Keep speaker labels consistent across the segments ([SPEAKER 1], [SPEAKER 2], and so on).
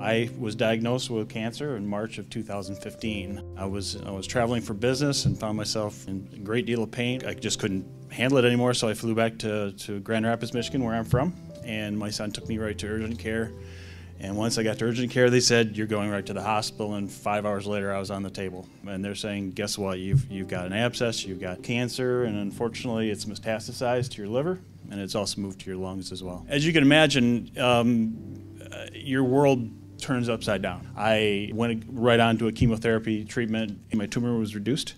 [SPEAKER 1] I was diagnosed with cancer in March of 2015. I was I was traveling for business and found myself in a great deal of pain. I just couldn't handle it anymore, so I flew back to, to Grand Rapids, Michigan, where I'm from, and my son took me right to urgent care. And once I got to urgent care, they said you're going right to the hospital. And five hours later, I was on the table, and they're saying, "Guess what? You've you've got an abscess, you've got cancer, and unfortunately, it's metastasized to your liver, and it's also moved to your lungs as well." As you can imagine, um, your world turns upside down. I went right on to a chemotherapy treatment. My tumor was reduced.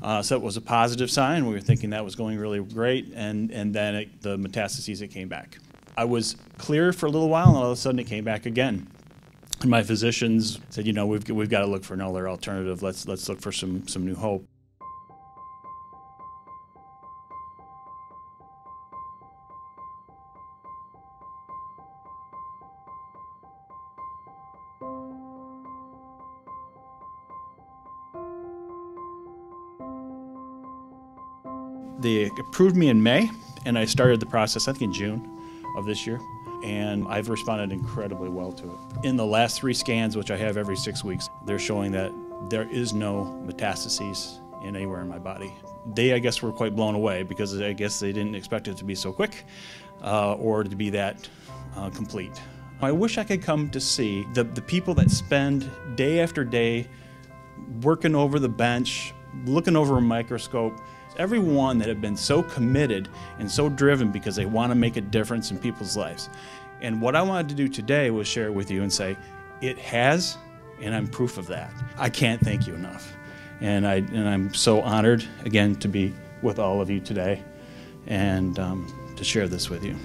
[SPEAKER 1] Uh, so it was a positive sign. We were thinking that was going really great, and, and then it, the metastases it came back. I was clear for a little while, and all of a sudden it came back again. And my physicians said, you know, we've, we've got to look for another alternative. Let's, let's look for some, some new hope. They approved me in May, and I started the process, I think, in June of this year. And I've responded incredibly well to it. In the last three scans, which I have every six weeks, they're showing that there is no metastases in anywhere in my body. They, I guess, were quite blown away because I guess they didn't expect it to be so quick uh, or to be that uh, complete. I wish I could come to see the, the people that spend day after day working over the bench, looking over a microscope, everyone that have been so committed and so driven because they want to make a difference in people's lives. And what I wanted to do today was share with you and say, it has, and I'm proof of that. I can't thank you enough. And, I, and I'm so honored, again, to be with all of you today and um, to share this with you.